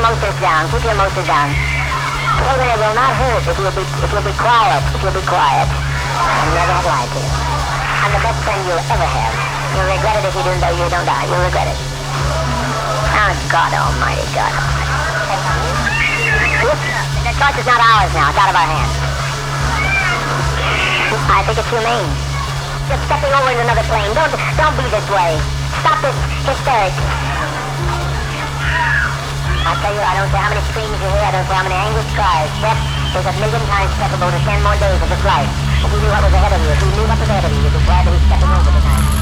emotions down. Keep your emotions down. Children, it will not hurt if you'll be, if you'll be quiet. If you'll be quiet. I never have lied to you. I'm the best friend you'll ever have. You'll regret it if you don't, you don't die. You'll regret it. Oh, God almighty, God almighty. The choice is not ours now. It's out of our hands. I think it's humane. You're stepping over into another plane. Don't, don't be this way. Stop this hysterics. I tell you, I don't care how many screams you hear, I don't care how many angry cries. Death is a million times preferable to ten more days of this life. If you knew what was ahead of you, if you knew what was ahead of you, you'd be glad to be stepping over tonight.